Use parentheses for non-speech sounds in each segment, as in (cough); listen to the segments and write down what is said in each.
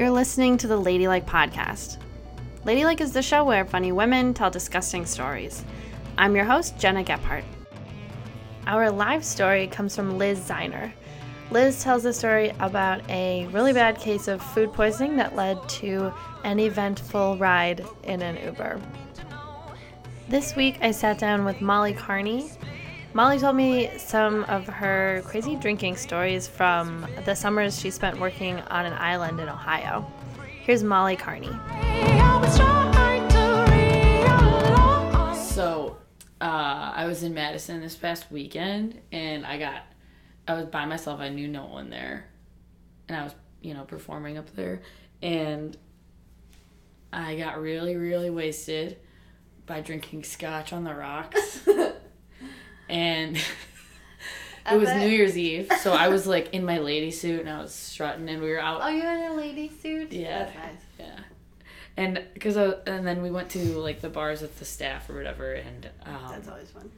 You're listening to the Ladylike Podcast. Ladylike is the show where funny women tell disgusting stories. I'm your host, Jenna Gephart. Our live story comes from Liz Ziner. Liz tells a story about a really bad case of food poisoning that led to an eventful ride in an Uber. This week, I sat down with Molly Kearney. Molly told me some of her crazy drinking stories from the summers she spent working on an island in Ohio. Here's Molly Kearney. So, uh, I was in Madison this past weekend, and I got, I was by myself. I knew no one there, and I was, you know, performing up there, and I got really, really wasted by drinking scotch on the rocks, (laughs) and. (laughs) It was New Year's Eve, so I was like in my lady suit and I was strutting, and we were out. Oh, you're in a lady suit? Yeah. Nice. Yeah, and because and then we went to like the bars with the staff or whatever, and um, That's always fun.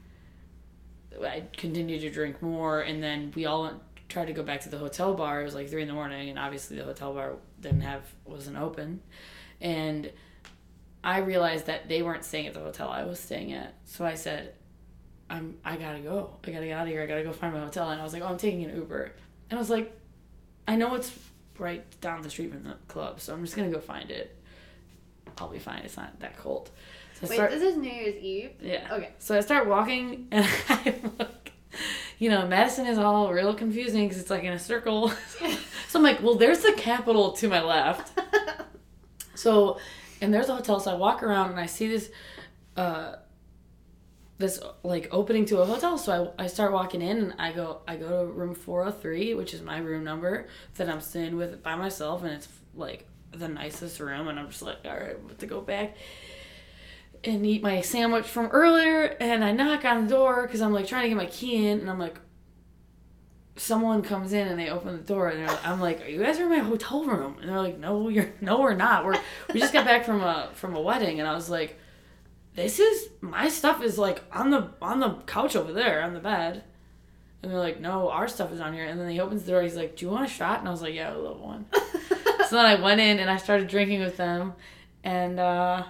I continued to drink more, and then we all went, tried to go back to the hotel bar. It was like three in the morning, and obviously the hotel bar didn't have wasn't open, and I realized that they weren't staying at the hotel I was staying at. So I said, "I'm I gotta go. I gotta get out of here. I gotta go find my hotel." And I was like, "Oh, I'm taking an Uber," and I was like, "I know it's right down the street from the club, so I'm just gonna go find it. I'll be fine. It's not that cold." So Wait, start- this is New Year's Eve? yeah. Okay. So I start walking, (laughs) and I look. You know, Madison is all real confusing because it's like in a circle. (laughs) so I'm like, well, there's the Capitol to my left. (laughs) So, and there's a hotel. So I walk around and I see this, uh, this like opening to a hotel. So I, I start walking in and I go I go to room 403, which is my room number that I'm staying with by myself, and it's like the nicest room. And I'm just like, all right, I'm about to go back and eat my sandwich from earlier. And I knock on the door because I'm like trying to get my key in, and I'm like. Someone comes in and they open the door and they're like, I'm like, "Are you guys in my hotel room?" And they're like, "No, you're no, we're not. We're we just got back from a from a wedding." And I was like, this is my stuff is like on the on the couch over there on the bed. And they're like no our stuff is on here. And then he opens the door he's like do you want a shot? And i was like yeah i love one. (laughs) So then i went in and i started drinking with them. And uh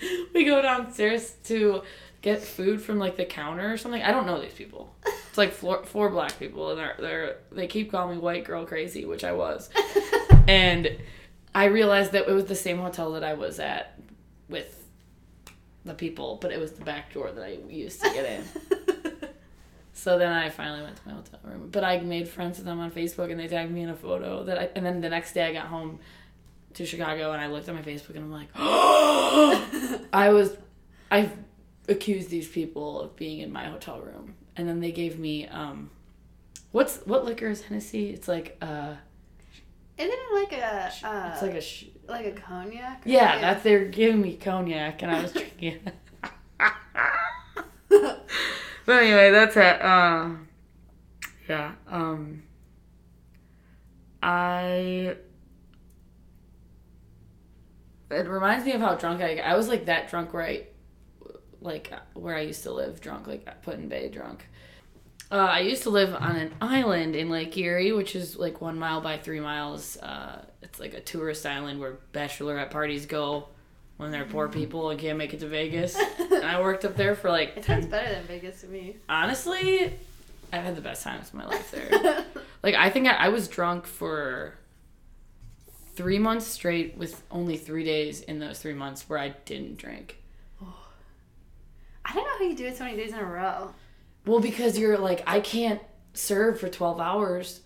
(laughs) we go downstairs to get food from like the counter or something. I don't know these people. It's like four, four black people and they're, they're they keep calling me white girl crazy which i was. (laughs) And i realized that it was the same hotel that i was at with the people, but it was the back door that I used to get in. (laughs) so then I finally went to my hotel room. But I made friends with them on Facebook and they tagged me in a photo that I and then the next day I got home to Chicago and I looked at my Facebook and I'm like, oh! (gasps) I was I accused these people of being in my hotel room. And then they gave me um what's what liquor is Hennessy? It's like uh Isn't it like a uh, it's like a sh- like a cognac? Yeah, that's they're giving me cognac and I was drinking it. (laughs) but anyway, that's it. Uh, yeah. Um I it reminds me of how drunk I I was like that drunk right, like where I used to live drunk, like Put in Bay drunk. Uh, I used to live on an island in Lake Erie, which is like one mile by three miles. Uh, it's like a tourist island where bachelorette parties go when they're poor people and can't make it to Vegas. (laughs) and I worked up there for like It sounds better than Vegas to me. Honestly, I've had the best times of my life there. (laughs) like, I think I, I was drunk for three months straight with only three days in those three months where I didn't drink. I don't know how you do it so many days in a row. Well, because you're like, I can't serve for 12 hours.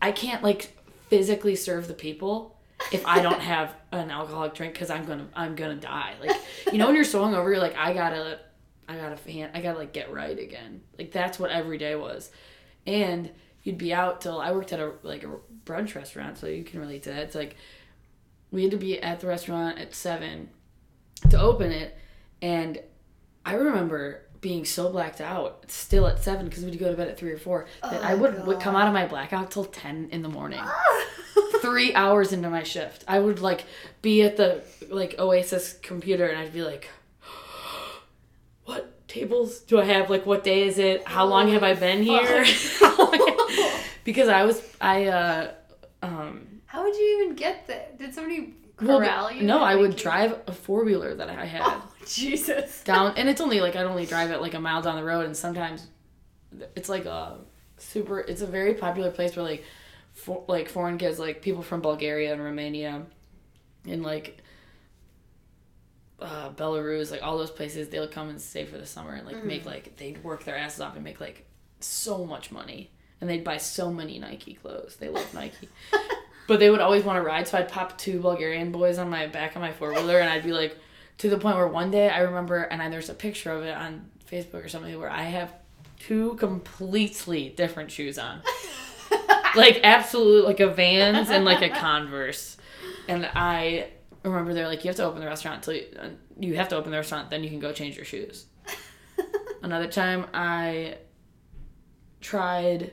I can't like physically serve the people if I don't (laughs) have an alcoholic drink because I'm gonna I'm gonna die. Like you know when you're so hungover, you're like I gotta I gotta fan I gotta like get right again. Like that's what every day was, and you'd be out till I worked at a like a brunch restaurant, so you can relate to that. It's like we had to be at the restaurant at seven to open it, and I remember being so blacked out still at seven because we'd go to bed at three or four that I Oh, would, would come out of my blackout till 10 in the morning. (laughs) Three hours into my shift I would like be at the like Oasis computer and I'd be like (gasps) what tables do I have? Like what day is it? How long have I been here? (laughs) Because I was I uh Um, How would you even get there? Did somebody well, you? no, I would you- drive a four wheeler that I had Oh, (laughs) Jesus. down, and it's only like I'd only drive it like a mile down the road, and sometimes it's like a super. It's a very popular place where like, for, like foreign kids, like people from Bulgaria and Romania, and like. Uh, Belarus, like all those places, they'll come and stay for the summer and like make like they'd work their asses off and make like so much money, and they'd buy so many Nike clothes. They love Nike, (laughs) but they would always want to ride. So I'd pop two Bulgarian boys on my back of my four wheeler, and I'd be like, to the point where one day I remember, and I, there's a picture of it on Facebook or something where I have two completely different shoes on, (laughs) like absolute like a Vans and like a Converse, and I remember they're like you have to open the restaurant until you, uh, you have to open the restaurant then you can go change your shoes. (laughs) Another time I tried.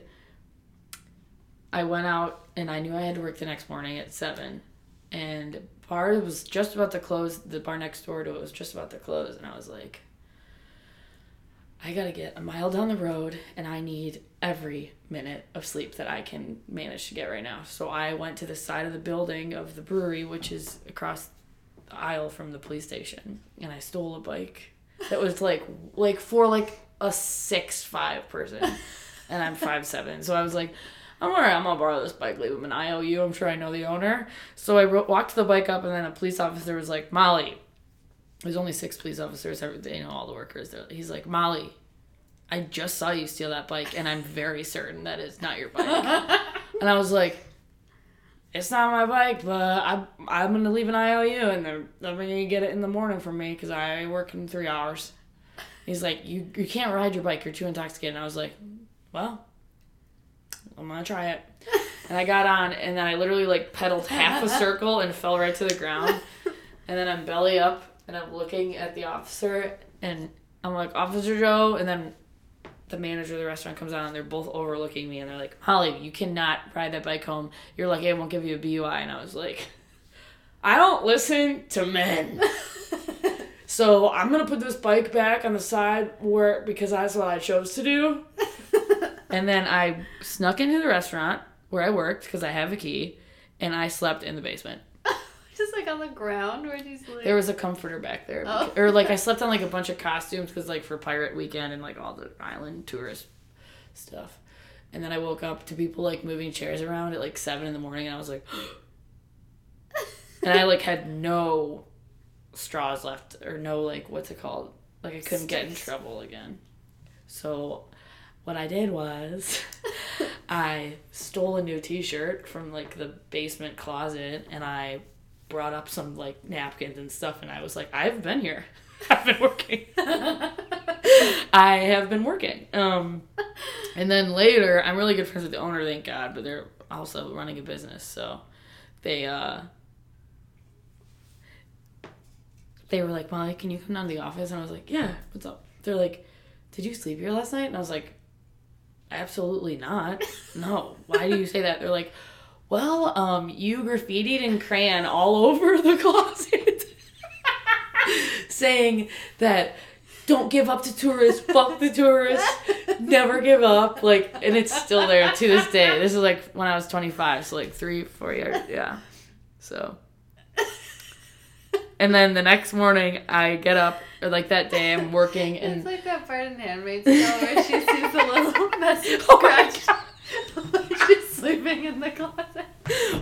I went out and I knew I had to work the next morning at seven, and bar was just about to close. The bar next door to it was just about to close, and I was like, I gotta get a mile down the road, and I need every minute of sleep that I can manage to get right now. So I went to the side of the building of the brewery, which is across the aisle from the police station, and I stole a bike that was like like for like a six five person, (laughs) and I'm five seven. So I was like, I'm alright. I'm gonna borrow this bike, leave him an IOU. I'm sure I know the owner. So I ro- walked the bike up, and then a police officer was like, Molly. There's only six police officers. every- They know all the workers. They're, he's like, Molly, I just saw you steal that bike, and I'm very certain that it's not your bike. (laughs) and I was like, it's not my bike, but I'm I'm gonna leave an IOU, and they're they're gonna get it in the morning for me because I work in three hours. He's like, you you can't ride your bike. You're too intoxicated. And I was like, well, I'm gonna try it. And I got on, and then I literally like pedaled half a (laughs) circle and fell right to the ground. And then I'm belly up, and I'm looking at the officer, and I'm like, Officer Joe, and then the manager of the restaurant comes on, and they're both overlooking me, and they're like, Holly, you cannot ride that bike home. You're lucky I won't give you a BUI. And I was like, (laughs) I don't listen to men. (laughs) So I'm gonna put this bike back on the side where because that's what I chose to do. And then I snuck into the restaurant where I worked because I have a key, and I slept in the basement. (laughs) Just like on the ground where you sleep. There was a comforter back there, Oh. (laughs) or like I (laughs) slept on like a bunch of costumes because like for pirate weekend and like all the island tourist stuff. And then I woke up to people like moving chairs around at like seven in the morning, and I was like, (gasps) and I like had no straws left or no like what's it called? Like I couldn't get in trouble again. So what I did was (laughs) I stole a new t-shirt from like the basement closet and I brought up some like napkins and stuff and I was like I've been here. (laughs) I've been working. (laughs) I have been working. Um and then later I'm really good friends with the owner, thank God, but they're also running a business, so they uh they were like, Molly, can you come down to the office? And I was like, Yeah, what's up? They're like, Did you sleep here last night? And I was like, Absolutely not. No. Why do you say that? They're like, Well, um, you graffitied in crayon all over the (laughs) closet saying that don't give up to tourists, fuck the tourists, never give up. Like, and it's still there to this day. This is like when I was 25, so like three, four years, yeah. So, and then the next morning, I get up, or like that day, I'm (laughs) working, And... It's like that part in Handmaid's Tale where she sees the little message (laughs) Oh scratch. (laughs) She's sleeping in the closet.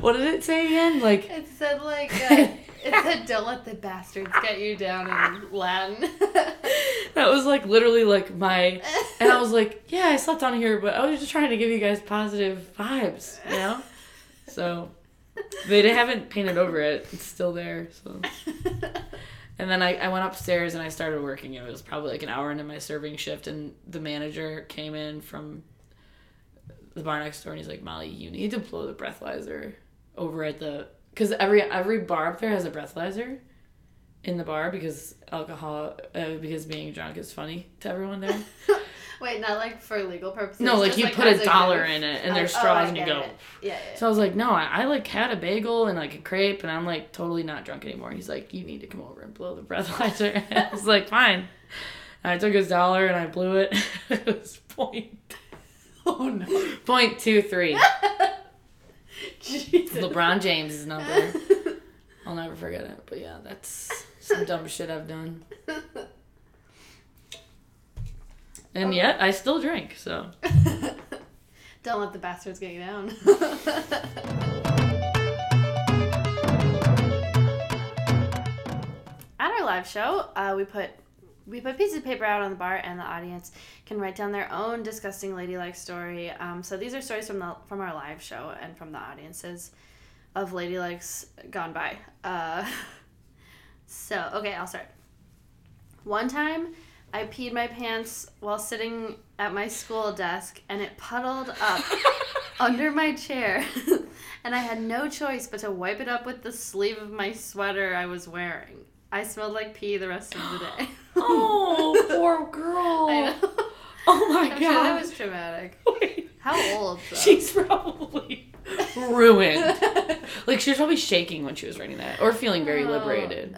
what did it say again? Like, It said like uh, it said don't let the bastards get you down in Latin. that was like literally like my, and I was like, yeah, I slept on here, but I was just trying to give you guys positive vibes, you know? So, (laughs) they haven't painted over it. It's still there, so. (laughs) And then I, I went upstairs and I started working. It was probably like an hour into my serving shift, and the manager came in from the bar next door, and he's like, "Molly, you need to blow the breathalyzer over at the because every every bar up there has a breathalyzer in the bar because alcohol uh, because being drunk is funny to everyone there. (laughs) Wait, not like for legal purposes. no, like you put a dollar in it, and Oh, there's oh, straws, I and you go. Yeah, yeah. So I was like, no, I, I like had a bagel and like a crepe, and I'm like totally not drunk anymore. He's like, you need to come over and blow the breathalyzer. (laughs) I was like, fine. And I took his dollar and I blew it. (laughs) it was point (laughs) oh no. point two three. Jesus. LeBron James' number. I'll never forget it. But yeah, that's some dumb shit I've done. And yet, I still drink, so. (laughs) Don't let the bastards get you down. (laughs) At our live show, uh, we put we put pieces of paper out on the bar, and the audience can write down their own disgusting ladylike story. Um, so these are stories from the from our live show and from the audiences of ladylikes gone by. Uh, (laughs) so okay, I'll start. One time, I peed my pants while sitting at my school desk, and it puddled up (laughs) under my chair, (laughs) and I had no choice but to wipe it up with the sleeve of my sweater I was wearing. I smelled like pee the rest of the day. (gasps) Oh, poor girl. (laughs) Oh my god. sure that was traumatic. Wait, How old? Though? She's probably ruined. Like she was probably shaking when she was writing that, or feeling very Oh. liberated.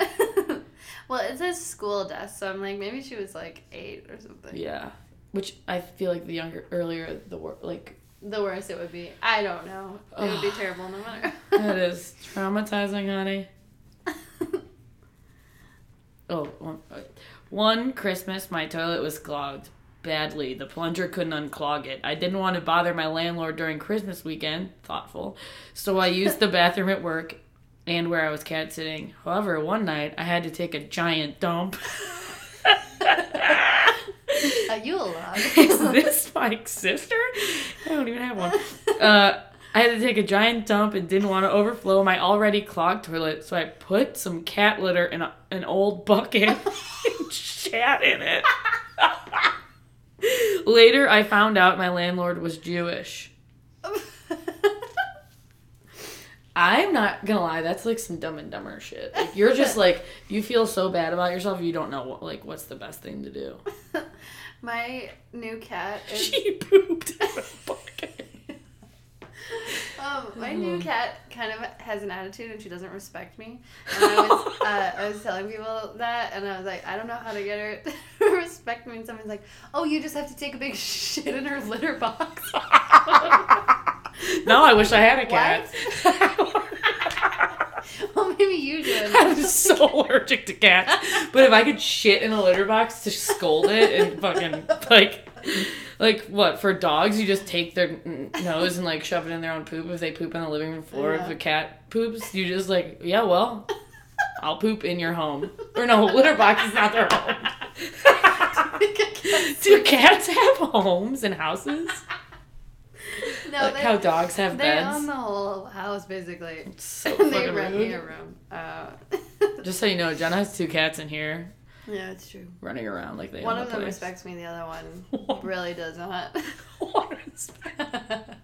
Well, it says school desk, so I'm like, maybe she was like eight or something. Yeah, which I feel like the younger, earlier the wor like The worst it would be. I don't know. It would be terrible no matter. (laughs) that is traumatizing, honey. (laughs) Oh, one, uh, Christmas my toilet was clogged badly. The plunger couldn't unclog it. I didn't want to bother my landlord during Christmas weekend. Thoughtful. So I used the bathroom at work and where I was cat sitting. However, one night I had to take a giant dump. (laughs) Are you alive? (laughs) Is this Mike's sister? I don't even have one. Uh, I had to take a giant dump and didn't want to overflow my already clogged toilet, so I put some cat litter in a, an old bucket and (laughs) shat in it. Later, I found out my landlord was Jewish. I'm not gonna lie, that's like some dumb and dumber shit. Like you're just (laughs) like you feel so bad about yourself, you don't know what, like what's the best thing to do. (laughs) My new cat (laughs) is She pooped in a bucket. um, my new cat kind of has an attitude and she doesn't respect me. And I was uh, I was telling people that and I was like, I don't know how to get her to respect me and someone's like, Oh, you just have to take a big shit in her litter box. (laughs) No, I wish I had a cat. (laughs) well maybe you do. (laughs) I'm so allergic to cats. But if I could shit in a litter box to scold it and fucking like like what for dogs you just take their nose and like shove it in their own poop? If they poop on the living room floor if a cat poops you just like yeah well I'll poop in your home. Or no litter box is not their home. Do cats have homes and houses no, like they, how dogs have they beds own the whole house basically. (laughs) so and they rent me a room. Uh, just so you know Jenna has two cats in here (laughs) yeah, it's true. running around like they One of the them place. respects me, the other one (laughs) really does not. respect.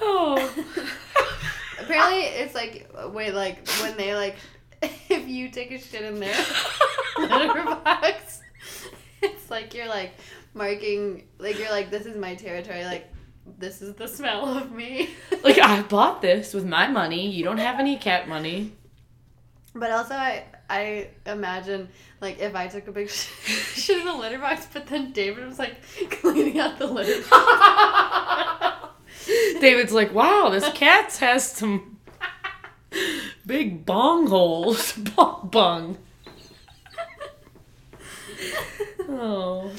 Oh. Apparently, it's like wait, like when they like, if you take a shit in their litter box, it's like you're like marking, like you're like this is my territory, like this is the smell of me. (laughs) like I bought this with my money. You don't have any cat money. But also, I I imagine like if I took a big sh- (laughs) shit in the litter box, but then David was like (laughs) cleaning out the litter box. David's like, wow, this cat has some big bong holes. Bong bung. Oh.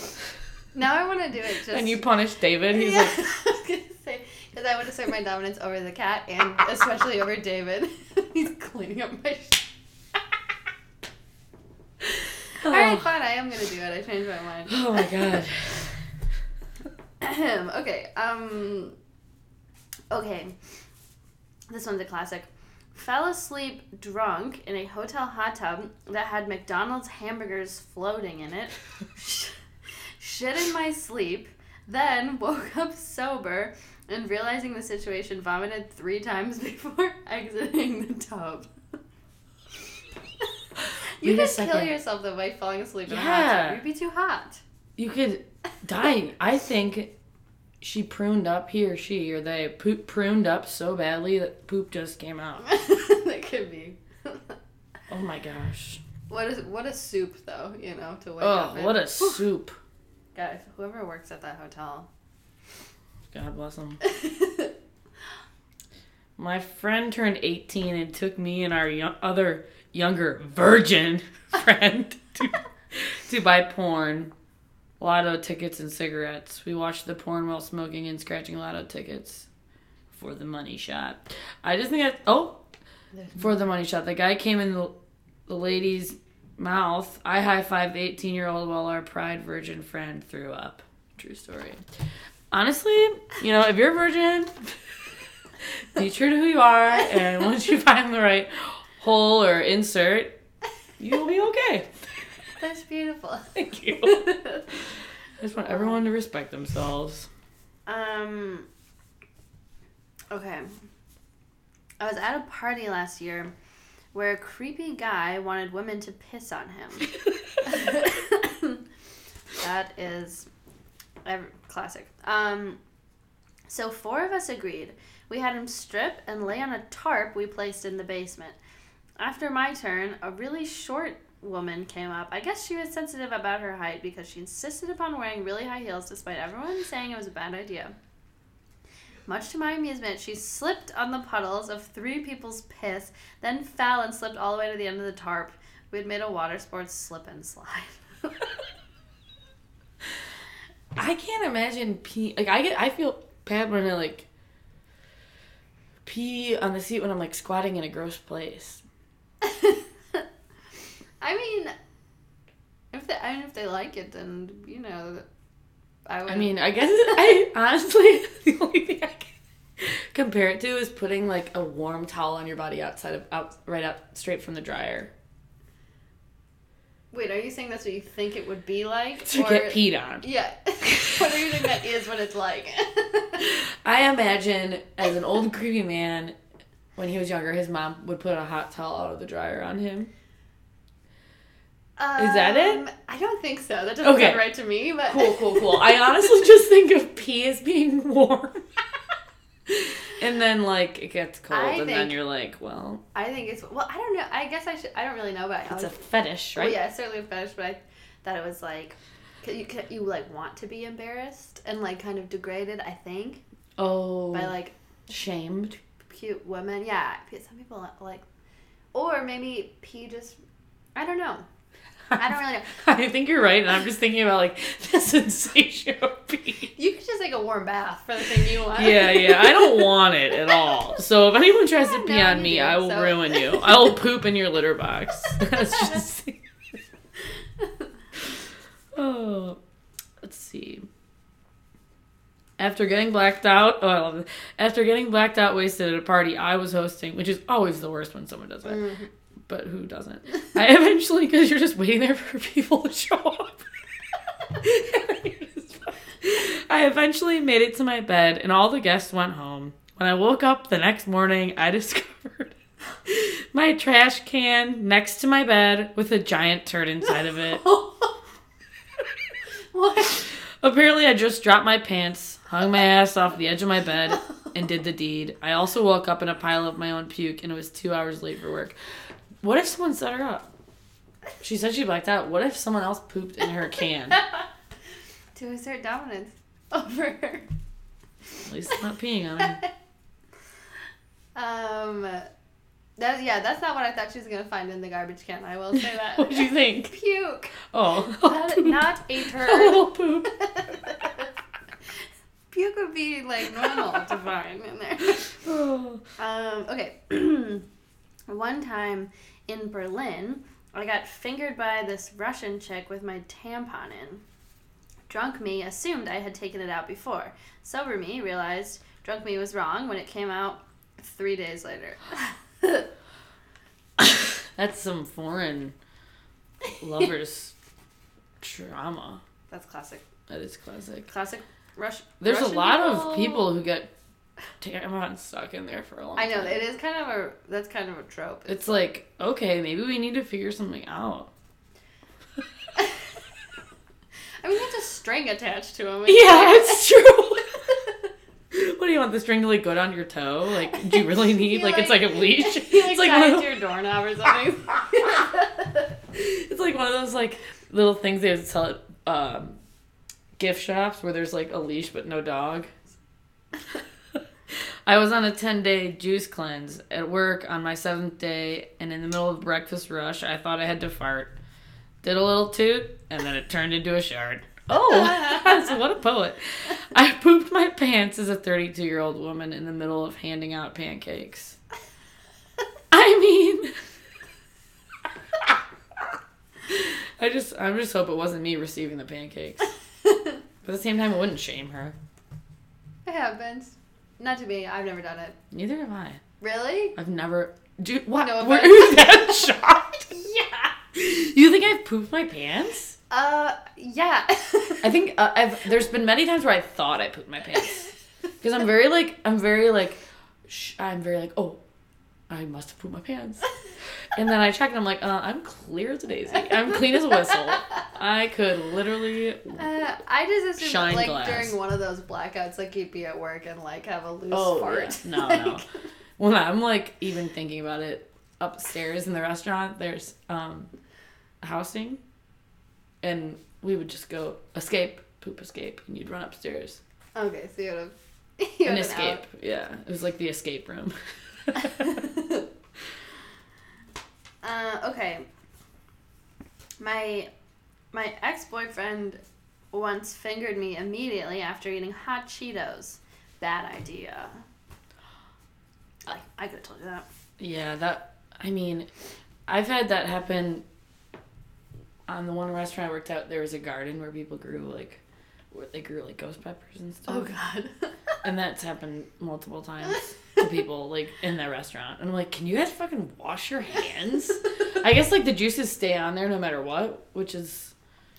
Now I want to do it just. (laughs) And you punish David. He's yeah, like, (laughs) I was gonna say because I want to assert my dominance over the cat and (laughs) especially over David. He's cleaning up my. Sh- All right, oh, fine. I am gonna do it. I changed my mind. oh my god. (clears throat) okay. Um. Okay. This one's a classic. Fell asleep drunk in a hotel hot tub that had McDonald's hamburgers floating in it. Sh- Shit in my sleep. Then woke up sober and realizing the situation, vomited three times (laughs) before exiting the tub. (laughs) you Wait could kill yourself though by falling asleep in a hot Yeah. tub. You'd be too hot. You could die. (laughs) I think she pruned up, he or she, or they poop pruned up so badly that poop just came out. that could be. Oh my gosh. What is what a soup though, you know, to wake Oh, up in. what a soup. Guys, whoever works at that hotel. God bless them. (laughs) My friend turned 18 and took me and our young, other younger virgin (laughs) friend to, to buy porn, lotto tickets, and cigarettes. We watched the porn while smoking and scratching lotto tickets for the money shot. I just think that, oh, for the money shot. The guy came in the, the lady's mouth. I high fived the 18 year old while our pride virgin friend threw up. True story. Honestly, you know, if you're a virgin, (laughs) be true to who you are, and once you find the right hole or insert, you'll be okay. That's beautiful. Thank you. (laughs) I just want everyone to respect themselves. Um. Okay. I was at a party last year where a creepy guy wanted women to piss on him. (laughs) that is classic. Um. So four of us agreed. We had him strip and lay on a tarp we placed in the basement. After my turn, a really short woman came up. I guess she was sensitive about her height because she insisted upon wearing really high heels despite everyone saying it was a bad idea. Much to my amusement, she slipped on the puddles of three people's piss, then fell and slipped all the way to the end of the tarp. We had made a water sports slip and slide. I can't imagine pee. Like I get, I feel bad when I like pee on the seat when I'm like squatting in a gross place. (laughs) I mean, if they, I mean, if they like it, then you know, I would. I mean, I guess (laughs) I honestly (laughs) the only thing I can compare it to is putting like a warm towel on your body outside of out right out straight from the dryer wait, are you saying that's what you think it would be like? to get peed on. Yeah. (laughs) what do you think that is? What it's like? I imagine as an old creepy man, when he was younger, his mom would put a hot towel out of the dryer on him. Is that it? Um, I don't think so. That doesn't Okay. sound right to me. But Cool, cool, cool. (laughs) I honestly (laughs) just think of pee as being warm. and then like it gets cold, I and then you're like, well, I think it's well. I don't know. I guess I should. I don't really know about it. it's a fetish, Well, right? yeah, certainly a fetish, but I thought it was like, you you like want to be embarrassed and like kind of degraded. I think Oh, by like shamed. cute women. Yeah, some people like, or maybe pee just. I don't know. I don't really know. (laughs) I think you're right, and I'm just thinking about like (laughs) the sensation of pee. You could just take a warm bath for the thing you want. Yeah, yeah. I don't (laughs) want it at all. So if anyone tries to pee on me, do, I will so- ruin you. I will poop in your litter box. That's just. oh, let's see. After getting blacked out, oh, I love this. After getting blacked out, wasted at a party I was hosting, which is always the worst when someone does that. Mhm. But who doesn't? I eventually, because you're just waiting there for people to show up. (laughs) I eventually made it to my bed, and all the guests went home. When I woke up the next morning, I (laughs) discovered my trash can next to my bed with a giant turd inside of it. (laughs) what? Apparently, I just dropped my pants, hung my ass off the edge of my bed, and did the deed. I also woke up in a pile of my own puke, and it was two hours late for work. What if someone set her up? She said she blacked out. What if someone else pooped in her can? (laughs) To assert dominance over her. At least it's not peeing on her. (laughs) Um, that yeah, that's not what I thought she was gonna find in the garbage can. I will say that. (laughs) What do you think? Puke, Oh, not, poop. not a a turd. little poop. Puke would be like normal to find in there. Um, okay. (clears throat) One time in Berlin, I got fingered by this Russian chick with my tampon in. Drunk me assumed I had taken it out before. Sober me realized drunk me was wrong when it came out three days later. (laughs) That's some foreign lovers drama. That's classic. That is classic. Classic Rush. There's Russian a lot of people who get (laughs) tampons stuck in there for a long time. I know time. it is kind of a that's kind of a trope. It's like, okay, maybe we need to figure something out. (laughs) I mean, there's a string attached to him. Yeah, it's true. (laughs) what do you want the string to like go down your toe? Like, do you really need like, it's like a leash? Like, it's like tie one it of, to your doorknob or something. it's like one of those like little things they would sell at um, gift shops where there's like a leash but no dog. I was on a 10 day juice cleanse at work on my seventh day, and in the middle of breakfast rush, I thought I had to fart. Did a little toot, and then it turned into a shard. Oh, (laughs) what a poet. I pooped my pants as a 32 year old woman in the middle of handing out pancakes. I mean, I just, I just hope it wasn't me receiving the pancakes. But at the same time, it wouldn't shame her. It happens. Not to me. I've never done it. Neither have I. Really? I've never. Do what? No were you that (laughs) shocked? Yeah. You think I've pooped my pants? Uh, yeah. I think uh, I've. There's been many times where I thought I pooped my pants (laughs) because I'm very like I'm very like sh- I'm very like oh I must have pooped my pants. And then I check and I'm like, uh, I'm clear as a daisy. I'm clean as a whistle. I could literally. Uh, I just assumed Shine like glass. during one of those blackouts, like you'd be at work and like have a loose Oh fart. yeah. no, (laughs) Like- no. When I'm like even thinking about it, upstairs in the restaurant, there's um, housing, and we would just go escape, poop escape, and you'd run upstairs. Okay, so you would (laughs) have. An escape, yeah. It was like the escape room. (laughs) Uh, okay. My my ex boyfriend once fingered me immediately after eating hot Cheetos. Bad idea. I, I could have told you that. Yeah, that. I mean, I've had that happen. On the one restaurant I worked at, there was a garden where people grew like, where they grew like ghost peppers and stuff. Oh God. (laughs) And that's happened multiple times to people like in that restaurant. And I'm like, can you guys fucking wash your hands? I guess like the juices stay on there no matter what, which is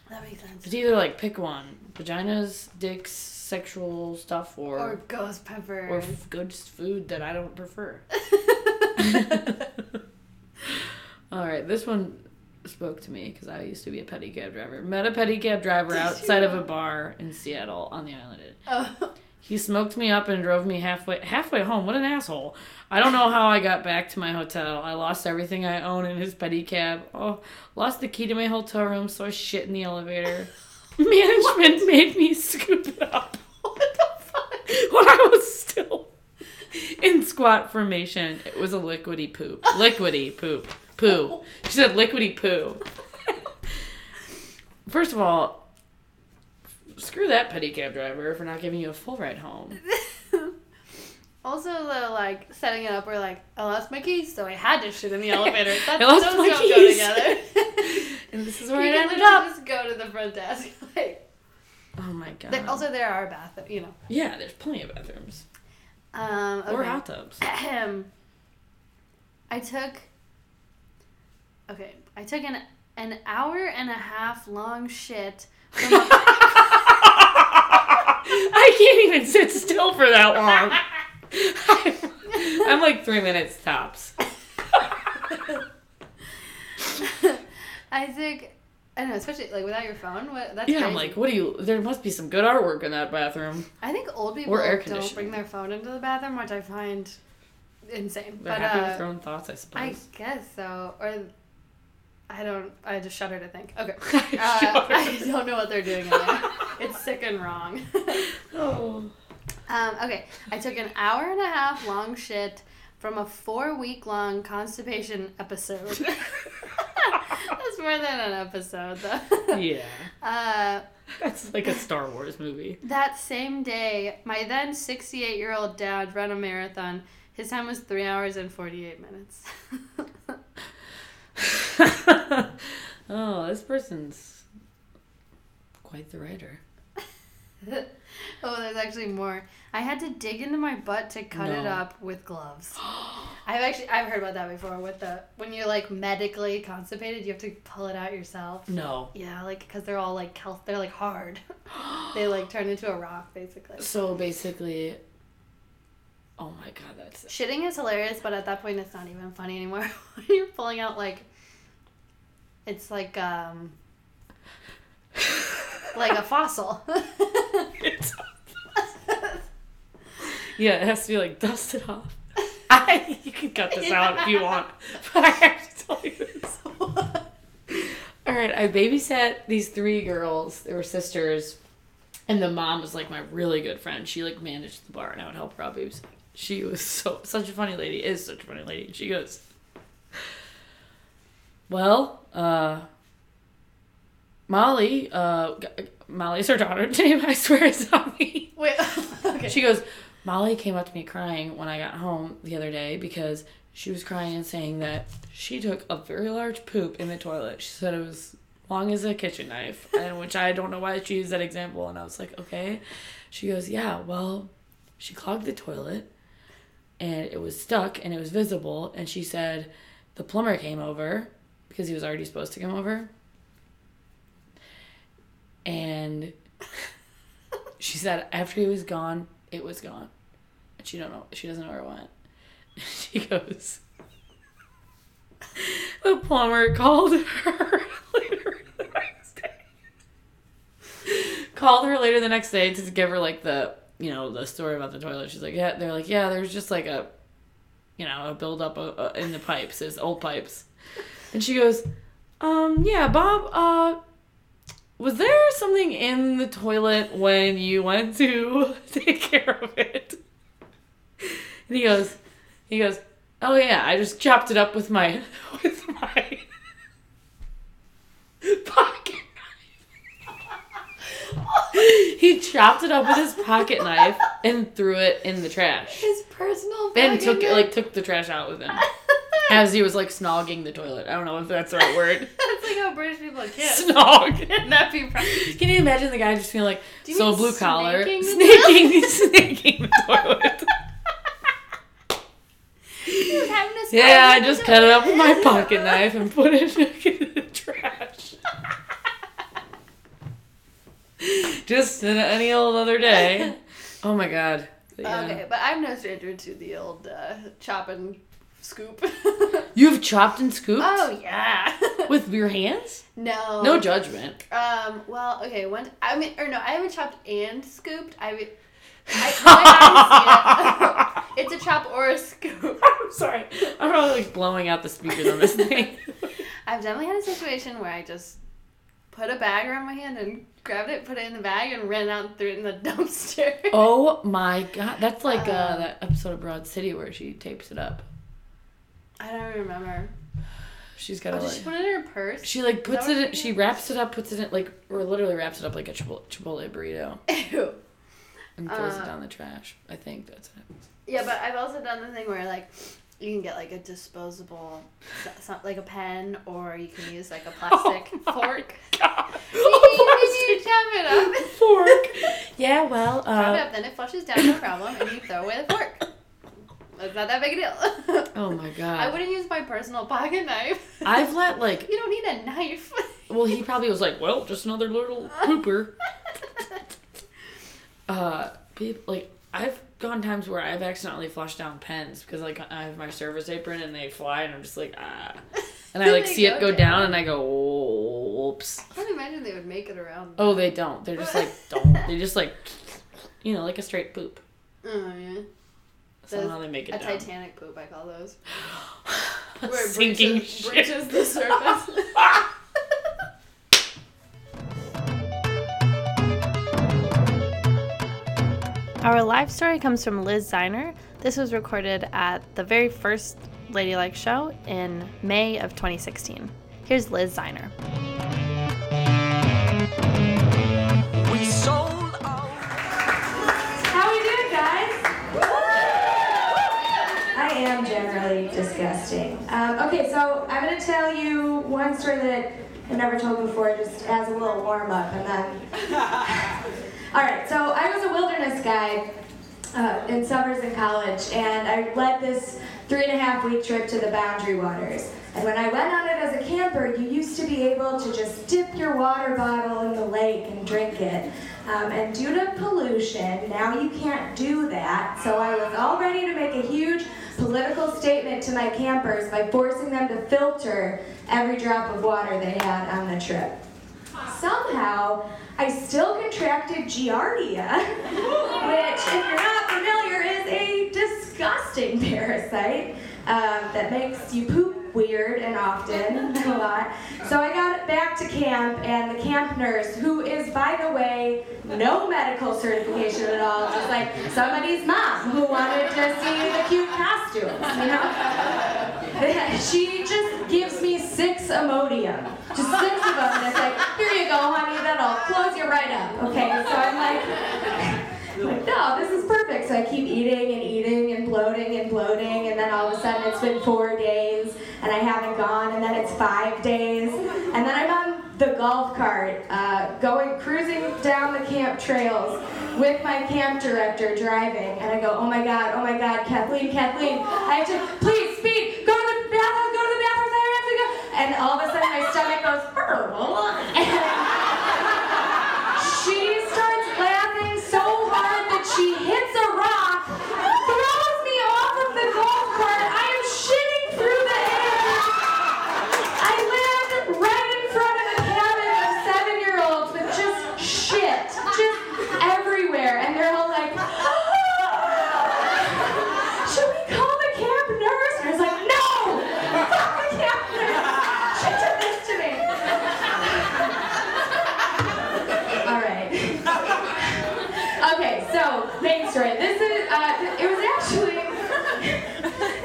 that makes sense. it's either like pick one, vaginas, dicks, sexual stuff, or Or or, ghost pepper. f- good food that I don't prefer. (laughs) (laughs) All right, this one spoke to me because I used to be a pedicab driver. Met a pedicab driver Did you outside of a bar in Seattle on the island. oh. He smoked me up and drove me halfway halfway home. What an asshole! I don't know how I got back to my hotel. I lost everything I own in his pedicab. Oh, lost the key to my hotel room, so I shit in the elevator. (laughs) Management made me scoop it up (laughs) what the fuck? when I was still in squat formation. It was a liquidy poop. Liquidy poop. Poo. She said liquidy poo. (laughs) First of all, screw that pedicab driver for not giving you a full ride home. (laughs) Also, the like setting it up where like I lost my keys, so I had to shit in the (laughs) elevator. That's I lost those my don't keys. go together. (laughs) And this is where you it ended up. just go to the front desk. Like, Oh my god. also, there are bathrooms, you know. yeah, there's plenty of bathrooms. Um, okay. Or hot tubs. (clears throat) I took. Okay, I took an an hour and a half long shit. From a, I can't even sit still for that long. I'm like three minutes tops. I took. I don't know, especially like without your phone. What that's Yeah, crazy. I'm like, what do you? There must be some good artwork in that bathroom. I think old people Or air don't bring their phone into the bathroom, which I find insane. They're but happy uh, with their own thoughts, I suppose. I suppose. guess so. Or I don't. I just shudder to think. Okay. I (laughs) Uh. (laughs) I don't know what they're doing in there. (laughs) It's sick and wrong. oh. um, okay, I took an hour and a half long shit from a four week long constipation episode. That's more than an episode, though. Yeah. Uh, That's like a Star Wars movie. that same day, my then 68 year old dad ran a marathon. His time was three hours and 48 minutes. (laughs) oh, this person's quite the writer. (laughs) oh, there's actually more. I had to dig into my butt to cut it up with gloves. (gasps) I've actually I've heard about that before. With the when you're like medically constipated, you have to pull it out yourself. No. Yeah, like because they're all like cal- they're like hard. (laughs) they like turn into a rock basically. So basically, oh my god, that's Shitting is hilarious, but at that point, it's not even funny anymore. you're pulling out like, it's like um, (laughs) like a fossil. It's (laughs) yeah, it has to be like dusted off. I, (laughs) you can cut this out if you want, but I have to tell you this. All right, I babysat these three girls. They were sisters, and the mom was like my really good friend. She like managed the bar, and I would help her out babysitting. she was so such a funny lady. Is such a funny lady. She goes, "Well, uh, Molly, uh, g- Molly's her daughter's (laughs) name. I swear it's not me." Wait. (laughs) okay. She goes, Molly came up to me crying when I got home the other day because she was crying and saying that she took a very large poop in the toilet. She said it was long as a kitchen knife, and (laughs) which I don't know why she used that example. And I was like, okay. She goes, yeah, well, she clogged the toilet, and it was stuck and it was visible. And she said the plumber came over because he was already supposed to come over, and (laughs) she said after he was gone, it was gone. And she don't know she doesn't know where it went. (laughs) She goes The plumber called her later the next day. Called her later the next day to give her like the you know, the story about the toilet. She's like, Yeah, they're like, Yeah, there's just like a you know, a buildup uh, in the pipes, it's old pipes. And she goes, Um, yeah, Bob, uh was there something in the toilet when you went to (laughs) take care of it? And he goes, he goes, oh yeah, I just chopped it up with my, (laughs) with my (laughs) pocket knife. he chopped it up with his pocket knife and threw it in the trash. His personal. And took it, like, took the trash out with him. As he was, like, snogging the toilet. I don't know if that's the right word. (laughs) That's like how British people kiss. Snog. (laughs) That'd be proud. Can you imagine the guy just being like, so blue collar, snaking snaking, (laughs) snaking the toilet? He was having a Yeah, I just cut it up with my pocket knife and put it in the trash. just any old other day. Oh my god. But yeah. Okay, but I'm no stranger to the old uh, chop and scoop. (laughs) You've chopped and scooped oh yeah. (laughs) with your hands? no. No judgment. Um. Well, okay. One. I mean, or no, I haven't chopped and scooped. I. mean- I, it. (laughs) it's a chop or a scoop. I'm sorry. I'm probably like blowing out the speakers on this thing. I've definitely had a situation where I just put a bag around my hand and grabbed it, put it in the bag, and ran out and threw it in the dumpster. oh my god. That's like uh, Um, that episode of Broad City where she tapes it up. I don't remember. She's Oh, got to did like. she put it in her purse? She like puts it in, she wraps it up, puts it in like or literally wraps it up like a Chipotle, Chipotle burrito Ew. and throws Uh, it down the trash. I think that's it. Yeah, but I've also done the thing where like you can get like a disposable, like a pen, or you can use like a (laughs) plastic Oh fork. God. (laughs) you, you chop it up. fork. (laughs) Yeah, well, Chop it uh, up, then it flushes down, no problem, and you throw away the fork. It's not that big a deal. oh my (laughs) god. I wouldn't use my personal pocket knife. I've let like, You don't need a knife. well, he probably was like, well, just another little pooper. (laughs) Uh, people like I've gone times where I've accidentally flushed down pens because like I have my service apron and they fly and I'm just like ah, and I (laughs) like see it go go down down. and I go oops. I can't imagine they would make it around. Oh, they don't. They're just like don't. They just like, you know, like a straight poop. Oh yeah. Somehow they make it A down. Titanic poop, I call those. Where sinking breaches, ship. breaches the surface. (laughs) Our live story comes from Liz Ziner. This was recorded at the very first Ladylike show in May of 2016. Here's Liz Ziner. I am generally disgusting. Um, okay, so I'm going to tell you one story that I've never told before, just as a little warm up, and then. (laughs) All right, so I was a wilderness guide uh, in summers in college, and I led this three and a half week trip to the Boundary Waters. And when I went on it as a camper, you used to be able to just dip your water bottle in the lake and drink it. Um, and due to pollution, now you can't do that. So I was all ready to make a huge political statement to my campers by forcing them to filter every drop of water they had on the trip. Somehow, I still contracted Giardia, (laughs) which, if you're not familiar, is a disgusting (laughs) parasite um, that makes you poop weird and often, (laughs) a lot. So I got back to camp, and the camp nurse, who is, by the way, no medical certification at all, just like somebody's mom who wanted to see the cute costumes, you know? (laughs) she just gives me six Imodium, just six of them, and it's like, here you go, honey, that'll close you right up. Okay, so I'm like, I'm (laughs) like, no, this is perfect. So I keep eating and eating and bloating and bloating, and then all of a sudden it's been four days and I haven't gone, and then it's five days, and then I'm on the golf cart, uh, going cruising down the camp trails with my camp director driving, and I go, oh my god, oh my god, Kathleen, Kathleen, I have to, please speed, go to the bathroom, go to the bathroom, I have to go, and all of a sudden my stomach goes, (laughs) and she starts laughing so hard that she hits a rock, throws me off of the golf cart. I am shitting through the air. I land right in front of a cabin of seven-year-olds with just shit, just everywhere, and they're all like, "Should we call the camp nurse?" And I was like, "No, fuck the camp nurse. She did this to me." All right. Okay, so main story. This is. Uh, it was actually.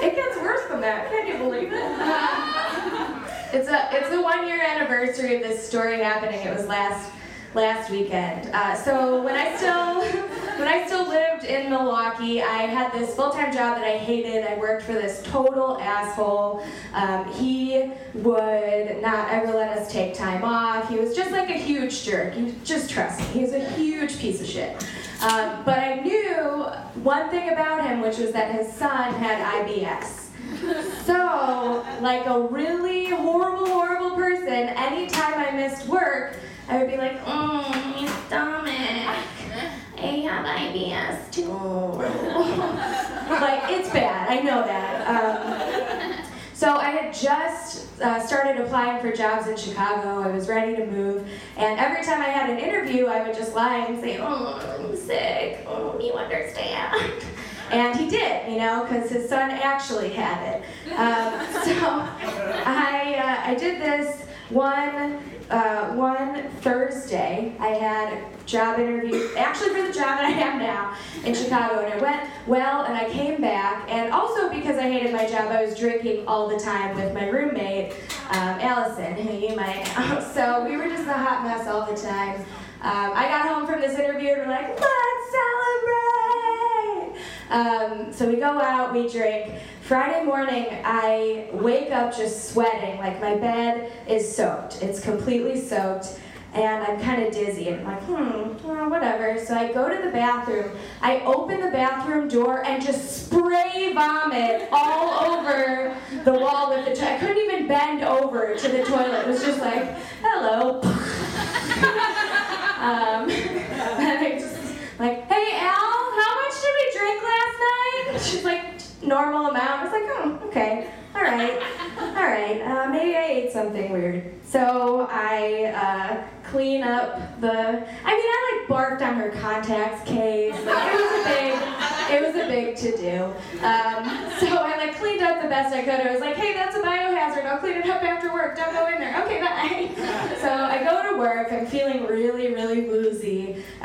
it gets worse than that. Can you believe it? Uh, it's It's the one year anniversary of this story happening. It was last last weekend. Uh, so when I still (laughs) when I still lived in Milwaukee, I had this full time job that I hated. I worked for this total asshole. Um, he would not ever let us take time off. He was just like a huge jerk. You just trust me. He was a huge piece of shit. Um, but I knew one thing about him, which was that his son had IBS. So, like a really horrible, horrible person, anytime I missed work, I would be like, oh, my stomach. I have IBS too. (laughs) like, it's bad, I know that. Um, so I had just uh, started applying for jobs in Chicago. I was ready to move, and every time I had an interview, I would just lie and say, "Oh, I'm sick. Oh, you understand?" And he did, you know, because his son actually had it. Um, so I uh, I did this one uh, one Thursday. I had a job interview, actually for the job that I have now in Chicago, and it went well. And I came back, and also because I hated my job, I was drinking all the time with my roommate, um, Allison, who you might know. (laughs) So we were just a hot mess all the time. Um, I got home from this interview and we're like, let's celebrate! Um, so we go out, we drink. Friday morning, I wake up just sweating. Like my bed is soaked. It's completely soaked. And I'm kind of dizzy. And I'm like, hmm, whatever. So I go to the bathroom. I open the bathroom door and just spray vomit all over the wall with the. I couldn't even bend over to the toilet. It was just like, hello. (laughs) um, (laughs) and I just like, hey Al, how much did we drink last night? She's like, normal amount. I was like, oh, okay, all right, all right. Uh, maybe I ate something weird. So I uh, clean up the. I mean, I like barked on her contacts case. Like, it was a big, it was a big to do. Um, so I like cleaned up the best I could. I was like, hey, that's a biohazard. I'll clean it up after work. Don't go in there. Okay, bye. (laughs) So I go to work. I'm feeling really, really.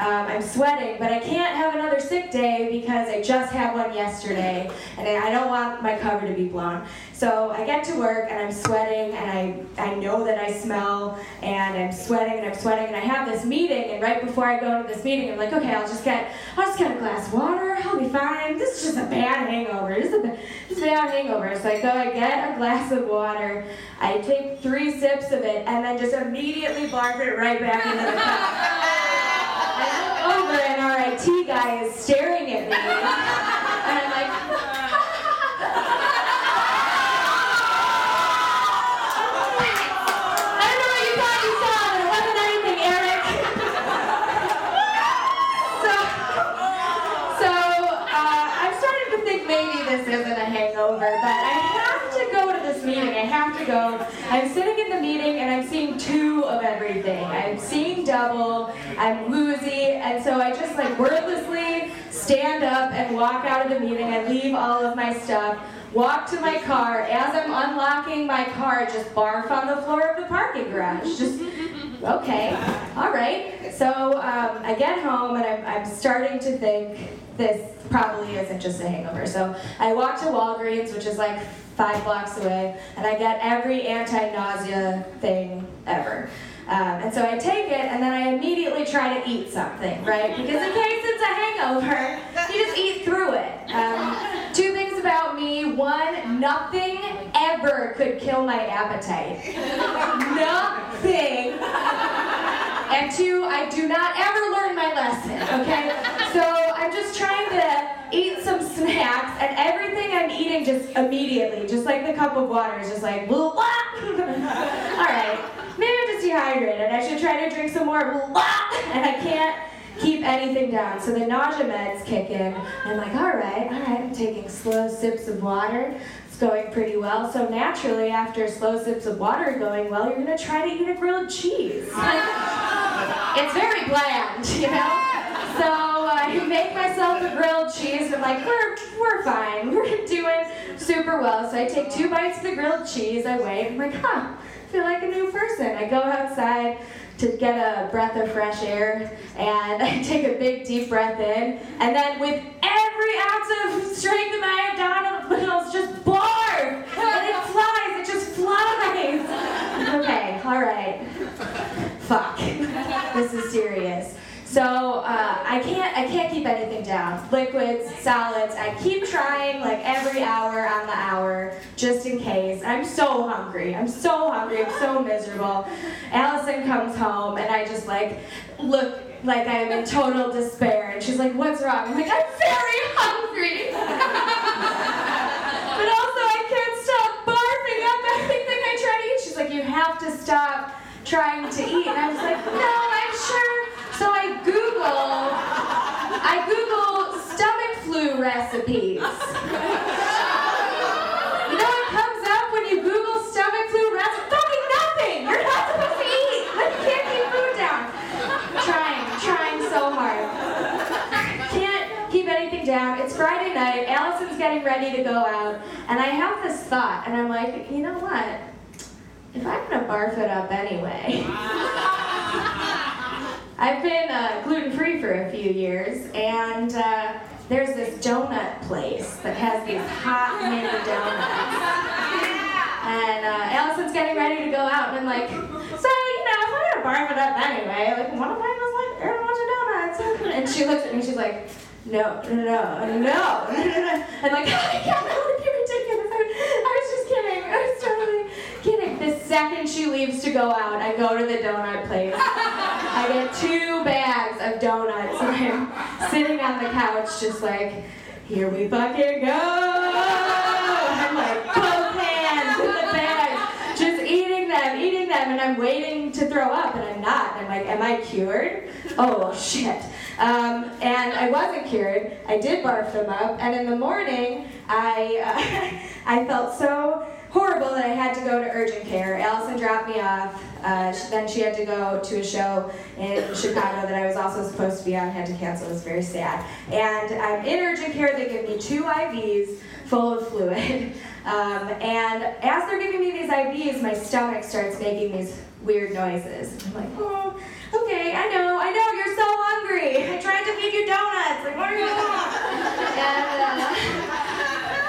Um, I'm sweating, but I can't have another sick day because I just had one yesterday, and I don't want my cover to be blown. So I get to work and I'm sweating and I, I know that I smell and I'm sweating and I'm sweating and I have this meeting and right before I go to this meeting I'm like, okay, I'll just get I'll just get a glass of water, I'll be fine. This is just a bad hangover. This is a, this is a bad hangover. So I go, I get a glass of water, I take three sips of it and then just immediately barf it right back into the cup. (laughs) I look over and our IT guy is staring at me. And I'm like, I don't know what you thought you saw, but it wasn't anything, Eric. so, so uh, I'm starting to think maybe this isn't a hangover, but I have to go to this meeting. I have to go. I'm sitting in the meeting and I'm seeing two of everything. I'm seeing double. I'm woozy, and so I just like wordlessly stand up and walk out of the meeting. I leave all of my stuff walk to my car. As I'm unlocking my car, just barf on the floor of the parking garage. Just okay, all right. So um, I get home and I'm, I'm starting to think this probably isn't just a hangover. So I walk to Walgreens, which is like five blocks away, and I get every anti-nausea thing ever. Um, and so I take it, and then I immediately try to eat something, right? Because in case it's a hangover, you just eat through it. Um, two things about me: one, nothing ever could kill my appetite. Nothing. And two, I do not ever learn my lesson, okay? So I'm just trying to eat some snacks, and everything I'm eating just immediately, just like the cup of water, is just like, blah, blah. (laughs) All right, maybe I'm just dehydrated. I should try to drink some more, blah, and I can't keep anything down. So the nausea meds kick in. I'm like, all right, all right, I'm taking slow sips of water. It's going pretty well. So naturally, after slow sips of water going well, you're gonna try to eat a grilled cheese. it's very bland, you know? So uh, I make myself a grilled cheese. I'm like, we're, we're fine. (laughs) We're doing super well. So I take two bites of the grilled cheese. I wait. I'm like, huh, I feel like a new person. I go outside to get a breath of fresh air and (laughs) I take a big deep breath in. And then with every ounce of strength in my abdominals, just barf. And it flies. It just flies. (laughs) Okay, all right. Fuck. This is serious. So uh, I can't I can't keep anything down. Liquids, solids. I keep trying like every hour on the hour, just in case. I'm so hungry. I'm so hungry. I'm so miserable. Allison comes home and I just like look like I'm in total despair. And she's like, "What's wrong?" I'm like, "I'm very hungry." (laughs) but also I can't stop barfing up everything I try to eat. She's like, "You have to stop." trying to eat. And I was like, no, I'm sure. So I Google, I Google stomach flu recipes. You know what comes up when you Google stomach flu recipes? Fucking nothing. You're not supposed to eat. Like you can't keep food down. Trying, trying so hard. Can't keep anything down. It's Friday night. Allison's getting ready to go out, and I have this thought, and I'm like, you know what? If I'm gonna barf it up anyway. (laughs) I've been uh, gluten free for a few years, and uh, there's this donut place that has these hot mini donuts. And uh, Allison's getting ready to go out, and I'm like, so, you know, I'm gonna barf it up anyway, like, one of mine was like, a bunch of donuts. And she looks at me, she's like, no, no, no, no. And like, (laughs) oh my god, that would be ridiculous. I, I was just kidding. I was totally kidding. The second she leaves to go out, I go to the donut place. I get two bags of donuts, and I'm sitting on the couch, just like, here we fucking go. I'm like, both hands in the bag, just eating them, eating them, and I'm waiting to throw up, and I'm not. I'm like, am I cured? Oh shit. Um, and I wasn't cured. I did barf them up, and in the morning, I uh, (laughs) I felt so horrible that I had to go to urgent care. Allison dropped me off. Uh, she, then she had to go to a show in Chicago that I was also supposed to be on. Had to cancel. It was very sad. And I'm in urgent care. They give me two IVs full of fluid. (laughs) Um, and as they're giving me these IVs, my stomach starts making these weird noises. I'm like, oh, okay, I know, I know, you're so hungry. I tried to feed you donuts. Like, what are you doing? (laughs) And, uh,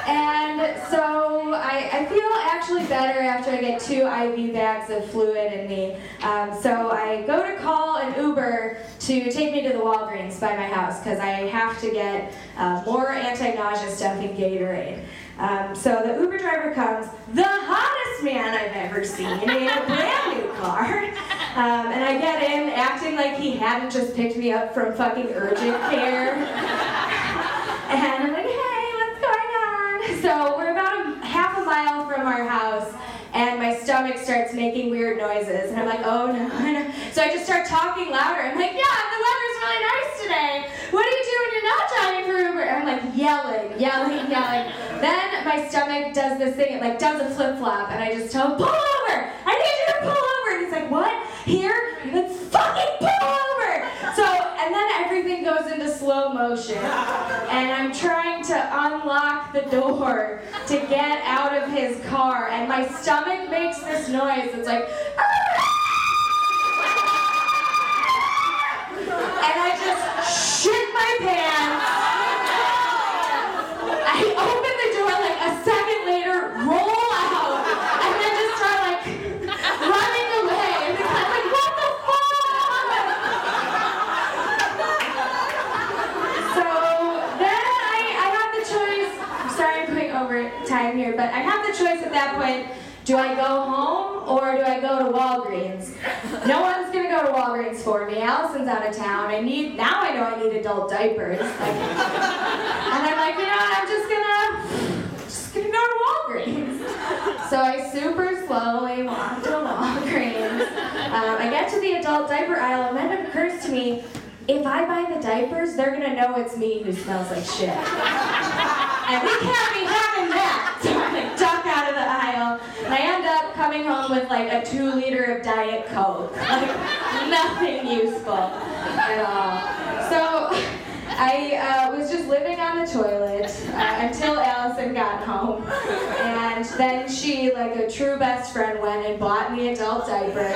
and so I, I feel actually better after I get two IV bags of fluid in me. Um, so I go to call an Uber to take me to the Walgreens by my house because I have to get uh, more anti-nausea stuff in Gatorade. Um, so the Uber driver comes, the hottest man I've ever seen in a brand new car. Um, and I get in acting like he hadn't just picked me up from fucking urgent care. (laughs) and I'm like, hey, what's going on? So we're about a half a mile from our house. And my stomach starts making weird noises, and I'm like, oh no. (laughs) So I just start talking louder. I'm like, yeah, the weather's really nice today. What do you do when you're not driving for Uber? And I'm like yelling, yelling, yelling. Then my stomach does this thing, it like does a flip flop, and I just tell him, pull over! I need you to pull over! And he's like, what? Here? Like, fucking pull over! So, and then everything goes into slow motion, and I'm trying to unlock the door to get out of his car, and my stomach makes this noise. It's like. (laughs) And I just shit my pants. I open the door like a second later, roll out, and then just start like running away. And the guy's like, what the fuck? So then I, I have the choice. I'm sorry I'm going over time here, but I have the choice at that point. Do I go home or do I go to Walgreens? No one's gonna go to Walgreens for me. Allison's out of town. I need now. I know I need adult diapers. And I'm like, you know, what, I'm just gonna just gonna go to Walgreens. So I super slowly walk to Walgreens. Um, I get to the adult diaper aisle, and then it occurs to me, if I buy the diapers, they're gonna know it's me who smells like shit. And we can't be having that. Aisle, and I end up coming home with like a two liter of Diet Coke. (laughs) Like nothing useful at all. So (laughs) I uh, was just living on the toilet uh, until Allison got home. And then she, like a true best friend, went and bought me adult diapers,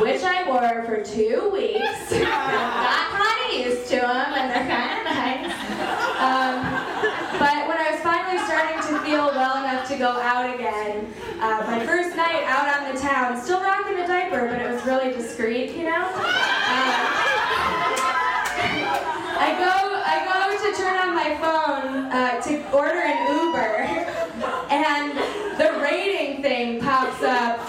which I wore for two weeks. (laughs) Got kind of used to them, and they're kind of nice. Um, but when I was finally starting to feel well enough to go out again, uh, my first night out on the town, still rocking a diaper, but it was really discreet, you know? Um, I go, I go to turn on my phone uh, to order an Uber, and the rating thing pops up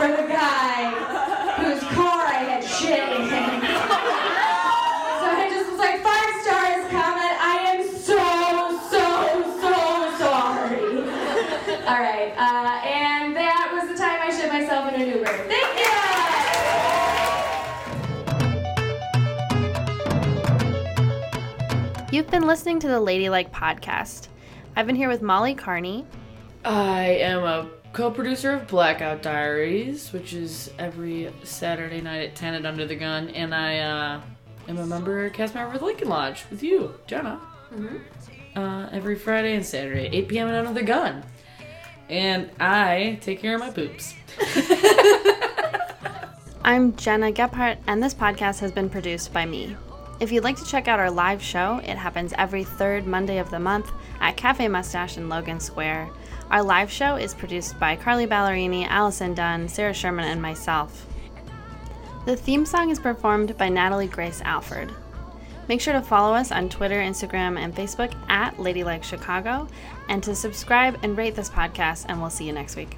You've been listening to the Ladylike podcast. I've been here with Molly Kearney, I am a co-producer of Blackout Diaries, which is every Saturday night at 10 at Under the Gun, and I uh, am a member cast member of Lincoln Lodge with you, Gena. Uh, every Friday and Saturday, 8 p.m. at Under the Gun. And I take care of my poops. (laughs) (laughs) I'm Gena Gephart, and this podcast has been produced by me. If you'd like to check out our live show, it happens every third Monday of the month at Cafe Mustache in Logan Square. Our live show is produced by Carly Ballerini, Allison Dunn, Sarah Sherman, and myself. The theme song is performed by Natalie Grace Alford. Make sure to follow us on Twitter, Instagram, and Facebook at Ladylike Chicago, and to subscribe and rate this podcast, and we'll see you next week.